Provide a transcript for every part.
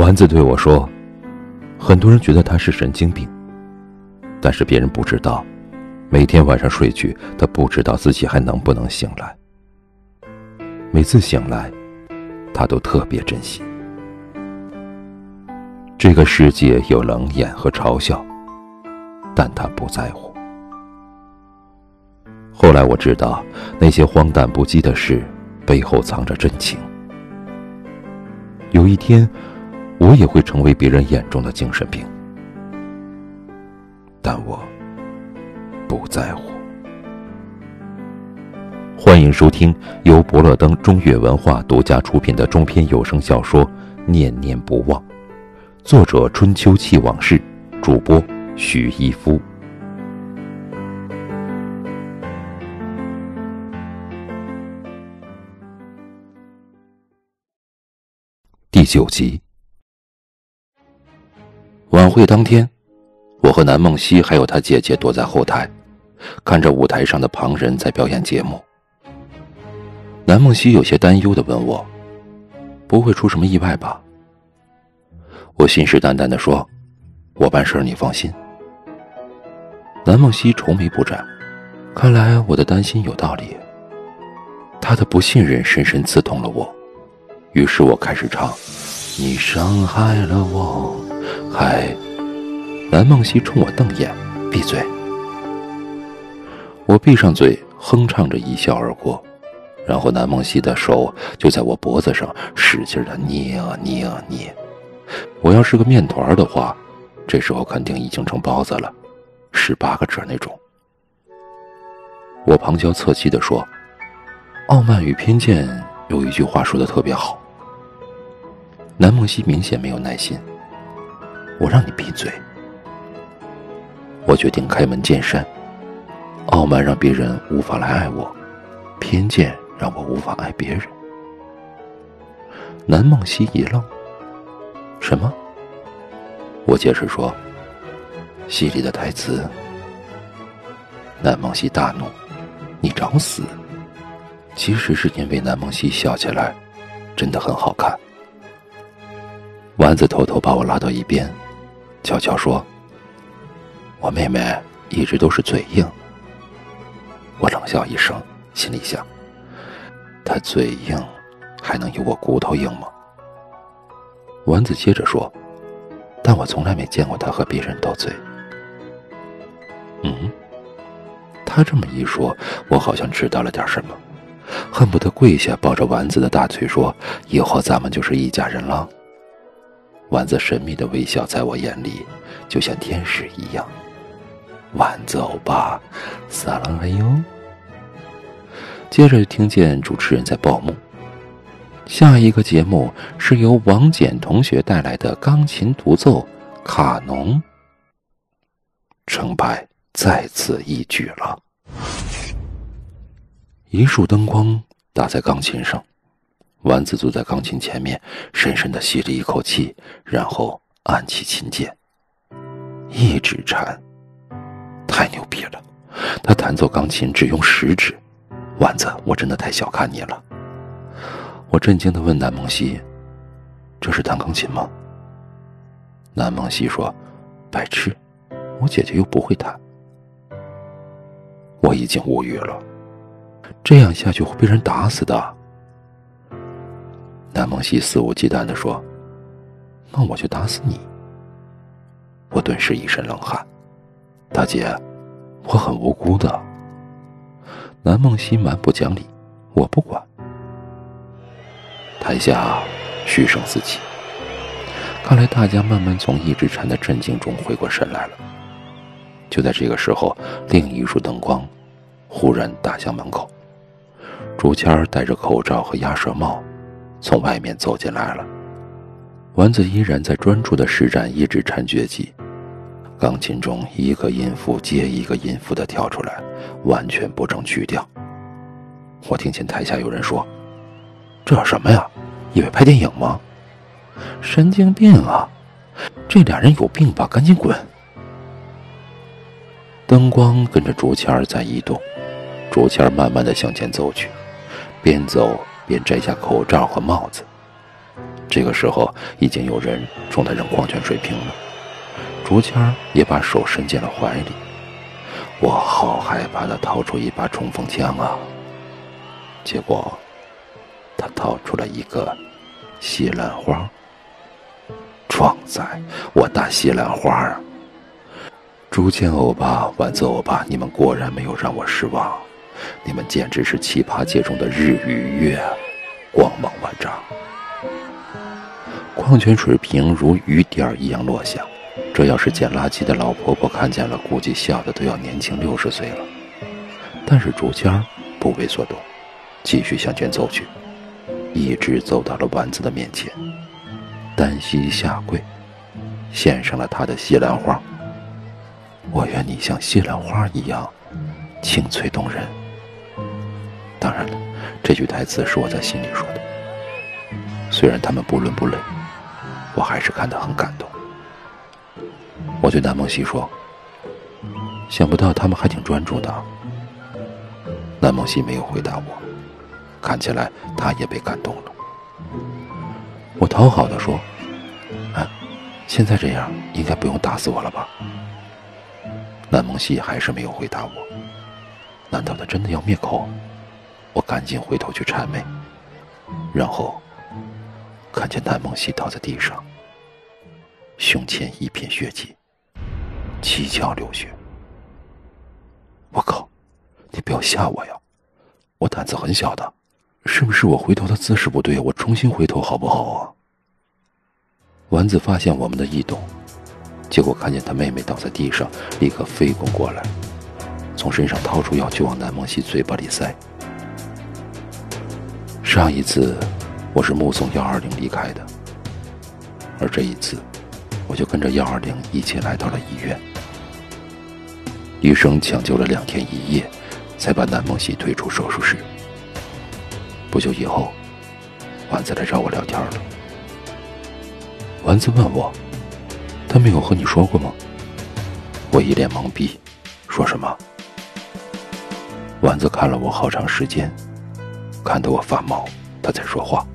丸子对我说：“很多人觉得他是神经病，但是别人不知道，每天晚上睡去，他不知道自己还能不能醒来。每次醒来，他都特别珍惜。这个世界有冷眼和嘲笑，但他不在乎。后来我知道，那些荒诞不羁的事，背后藏着真情。有一天。”我也会成为别人眼中的精神病，但我不在乎。欢迎收听由伯乐登中越文化独家出品的中篇有声小说《念念不忘》，作者春秋气往事，主播许一夫。第九集。晚会当天，我和南梦溪还有她姐姐躲在后台，看着舞台上的旁人在表演节目。南梦溪有些担忧的问我：“不会出什么意外吧？”我信誓旦旦的说：“我办事你放心。”南梦溪愁眉不展，看来我的担心有道理。他的不信任深深刺痛了我，于是我开始唱：“你伤害了我。”嗨，南梦溪冲我瞪眼，闭嘴。我闭上嘴，哼唱着一笑而过，然后南梦溪的手就在我脖子上使劲的捏啊捏啊捏。我要是个面团的话，这时候肯定已经成包子了，十八个褶那种。我旁敲侧击的说：“傲慢与偏见有一句话说的特别好。”南梦溪明显没有耐心。我让你闭嘴！我决定开门见山。傲慢让别人无法来爱我，偏见让我无法爱别人。南梦溪一愣：“什么？”我解释说：“戏里的台词。”南梦溪大怒：“你找死！”其实是因为南梦溪笑起来真的很好看。丸子偷偷把我拉到一边。悄悄说：“我妹妹一直都是嘴硬。”我冷笑一声，心里想：“她嘴硬，还能有我骨头硬吗？”丸子接着说：“但我从来没见过她和别人斗嘴。”嗯，他这么一说，我好像知道了点什么，恨不得跪下抱着丸子的大腿说：“以后咱们就是一家人了。”丸子神秘的微笑，在我眼里就像天使一样。丸子欧巴，撒浪嘿哟！接着听见主持人在报幕，下一个节目是由王简同学带来的钢琴独奏《卡农》。成败在此一举了。一束灯光打在钢琴上。丸子坐在钢琴前面，深深的吸了一口气，然后按起琴键，一指禅，太牛逼了！他弹奏钢琴只用食指。丸子，我真的太小看你了。我震惊的问南梦溪：“这是弹钢琴吗？”南梦溪说：“白痴，我姐姐又不会弹。”我已经无语了，这样下去会被人打死的。南梦溪肆无忌惮地说：“那我就打死你。”我顿时一身冷汗。大姐，我很无辜的。南梦溪蛮不讲理，我不管。台下嘘声四起，看来大家慢慢从一直禅的震惊中回过神来了。就在这个时候，另一束灯光忽然打向门口，竹签戴着口罩和鸭舌帽。从外面走进来了，丸子依然在专注的施展一指禅绝技，钢琴中一个音符接一个音符的跳出来，完全不成曲调。我听见台下有人说：“这什么呀？以为拍电影吗？神经病啊！这俩人有病吧？赶紧滚！”灯光跟着竹签在移动，竹签慢慢的向前走去，边走。便摘下口罩和帽子，这个时候，已经有人冲他扔矿泉水瓶了。竹签也把手伸进了怀里。我好害怕他掏出一把冲锋枪啊！结果，他掏出了一个西兰花。壮哉，我大西兰花啊！竹签欧巴、丸子欧巴，你们果然没有让我失望，你们简直是奇葩界中的日与月，光芒万丈。矿泉水瓶如雨点一样落下，这要是捡垃圾的老婆婆看见了，估计笑的都要年轻六十岁了。但是竹签不为所动，继续向前走去，一直走到了丸子的面前。单膝下跪，献上了他的西兰花。我愿你像西兰花一样清脆动人。当然了，这句台词是我在心里说的。虽然他们不伦不类，我还是看得很感动。我对南梦溪说：“想不到他们还挺专注的。”南梦溪没有回答我，看起来他也被感动了。我讨好的说。哎现在这样，应该不用打死我了吧？南梦溪还是没有回答我。难道他真的要灭口？我赶紧回头去谄媚，然后看见南梦溪倒在地上，胸前一片血迹，七窍流血。我靠！你不要吓我呀！我胆子很小的，是不是我回头的姿势不对？我重新回头好不好啊？丸子发现我们的异动，结果看见他妹妹倒在地上，立刻飞滚过来，从身上掏出药就往南梦溪嘴巴里塞。上一次我是目送幺二零离开的，而这一次，我就跟着幺二零一起来到了医院。医生抢救了两天一夜，才把南梦溪推出手术室。不久以后，丸子来找我聊天了。丸子问我：“他没有和你说过吗？”我一脸懵逼，说什么？丸子看了我好长时间，看得我发毛，他在说话。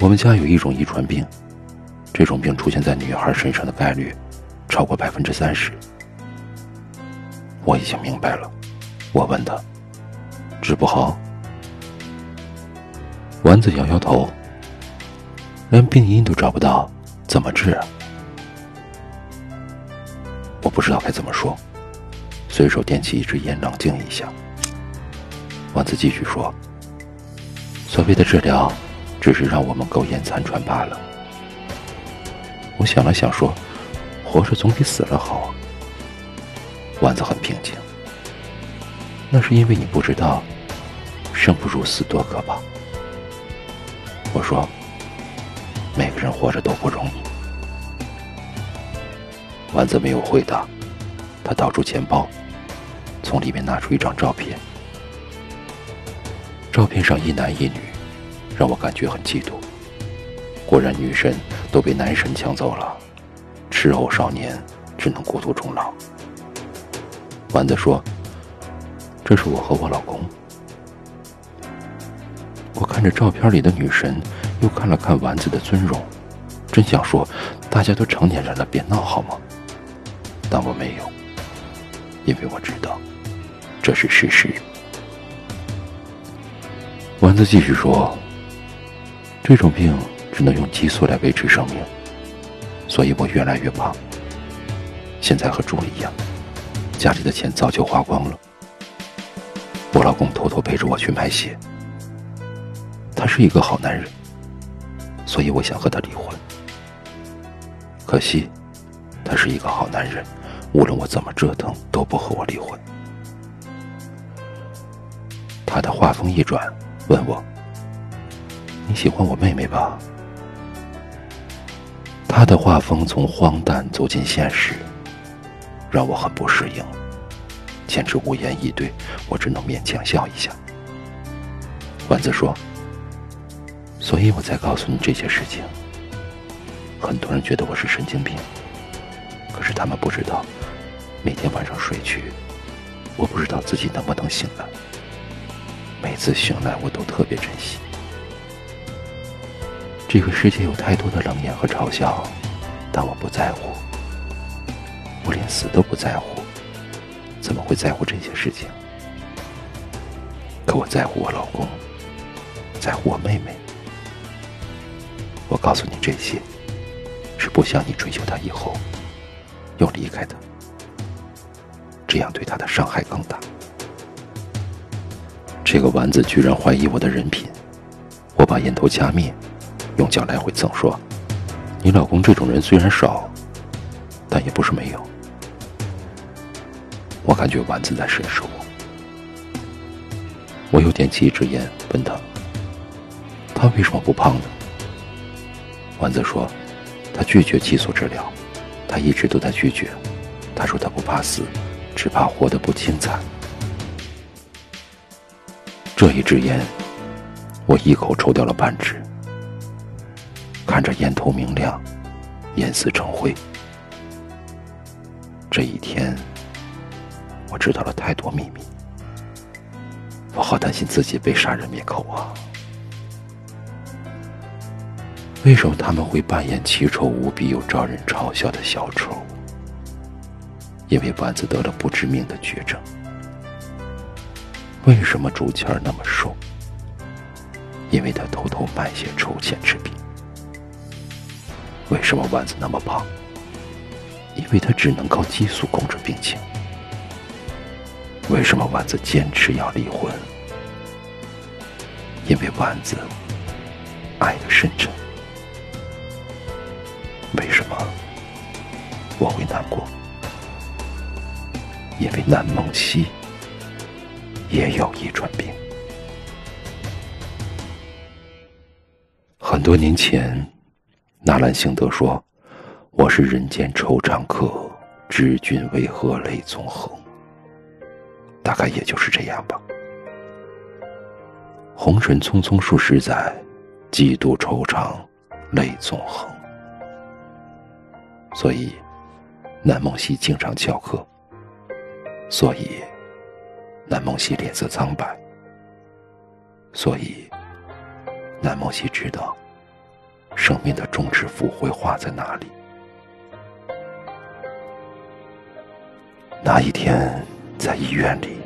我们家有一种遗传病，这种病出现在女孩身上的概率超过百分之三十。我已经明白了，我问他：“治不好？”丸子摇摇头。连病因都找不到，怎么治啊？我不知道该怎么说，随手点起一支烟，冷静一下。丸子继续说：“所谓的治疗，只是让我们苟延残喘罢了。”我想了想说：“活着总比死了好。”。”丸子很平静：“那是因为你不知道，生不如死多可怕。”我说。每个人活着都不容易。丸子没有回答，他掏出钱包，从里面拿出一张照片。照片上一男一女，让我感觉很嫉妒。果然，女神都被男神抢走了，痴偶少年只能孤独终老。丸子说：“这是我和我老公。”我看着照片里的女神。又看了看丸子的尊容，真想说：“大家都成年人了，别闹好吗？”但我没有，因为我知道这是事实。丸子继续说：“这种病只能用激素来维持生命，所以我越来越胖。现在和猪一样，家里的钱早就花光了。我老公偷偷陪着我去买血，他是一个好男人。”所以我想和他离婚，可惜，他是一个好男人，无论我怎么折腾都不和我离婚。他的话锋一转，问我：“你喜欢我妹妹吧？”他的画风从荒诞走进现实，让我很不适应，简直无言以对。我只能勉强笑一下。丸子说。所以我才告诉你这些事情。很多人觉得我是神经病，可是他们不知道，每天晚上睡去，我不知道自己能不能醒来。每次醒来，我都特别珍惜。这个世界有太多的冷眼和嘲笑，但我不在乎。我连死都不在乎，怎么会在乎这些事情？可我在乎我老公，在乎我妹妹。我告诉你这些，是不想你追求她以后又离开她，这样对她的伤害更大。这个丸子居然怀疑我的人品，我把烟头掐灭，用脚来回蹭说：“你老公这种人虽然少，但也不是没有。”我感觉丸子在审视我，我又点起一支烟，问他：“他为什么不胖呢？”丸子说：“他拒绝激素治疗，他一直都在拒绝。他说他不怕死，只怕活得不精彩。”这一支烟，我一口抽掉了半支，看着烟头明亮，烟丝成灰。这一天。我知道了太多秘密，我好担心自己被杀人灭口啊！为什么他们会扮演奇丑无比又招人嘲笑的小丑？因为丸子得了不致命的绝症。为什么竹签那么瘦？因为他偷偷卖些筹钱之品。为什么丸子那么胖？因为他只能靠激素控制病情。为什么丸子坚持要离婚？因为丸子爱的深沉。为什么我会难过？因为南梦溪也有遗传病。很多年前，纳兰性德说：“我是人间惆怅客，知君为何泪纵横。”大概也就是这样吧。红尘匆匆数十载，几度惆怅，泪纵横。所以，南梦溪经常翘课。所以，南梦溪脸色苍白。所以，南梦溪知道，生命的终止符会画在哪里。那一天。在医院里，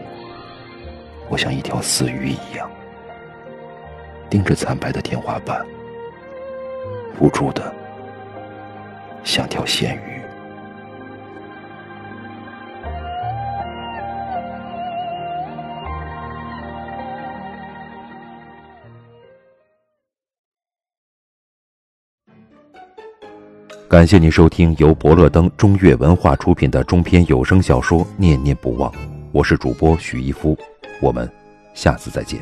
我像一条死鱼一样，盯着惨白的天花板，无助的像条咸鱼。感谢您收听由博乐登中越文化出品的中篇有声小说《念念不忘》，我是主播许一夫，我们下次再见。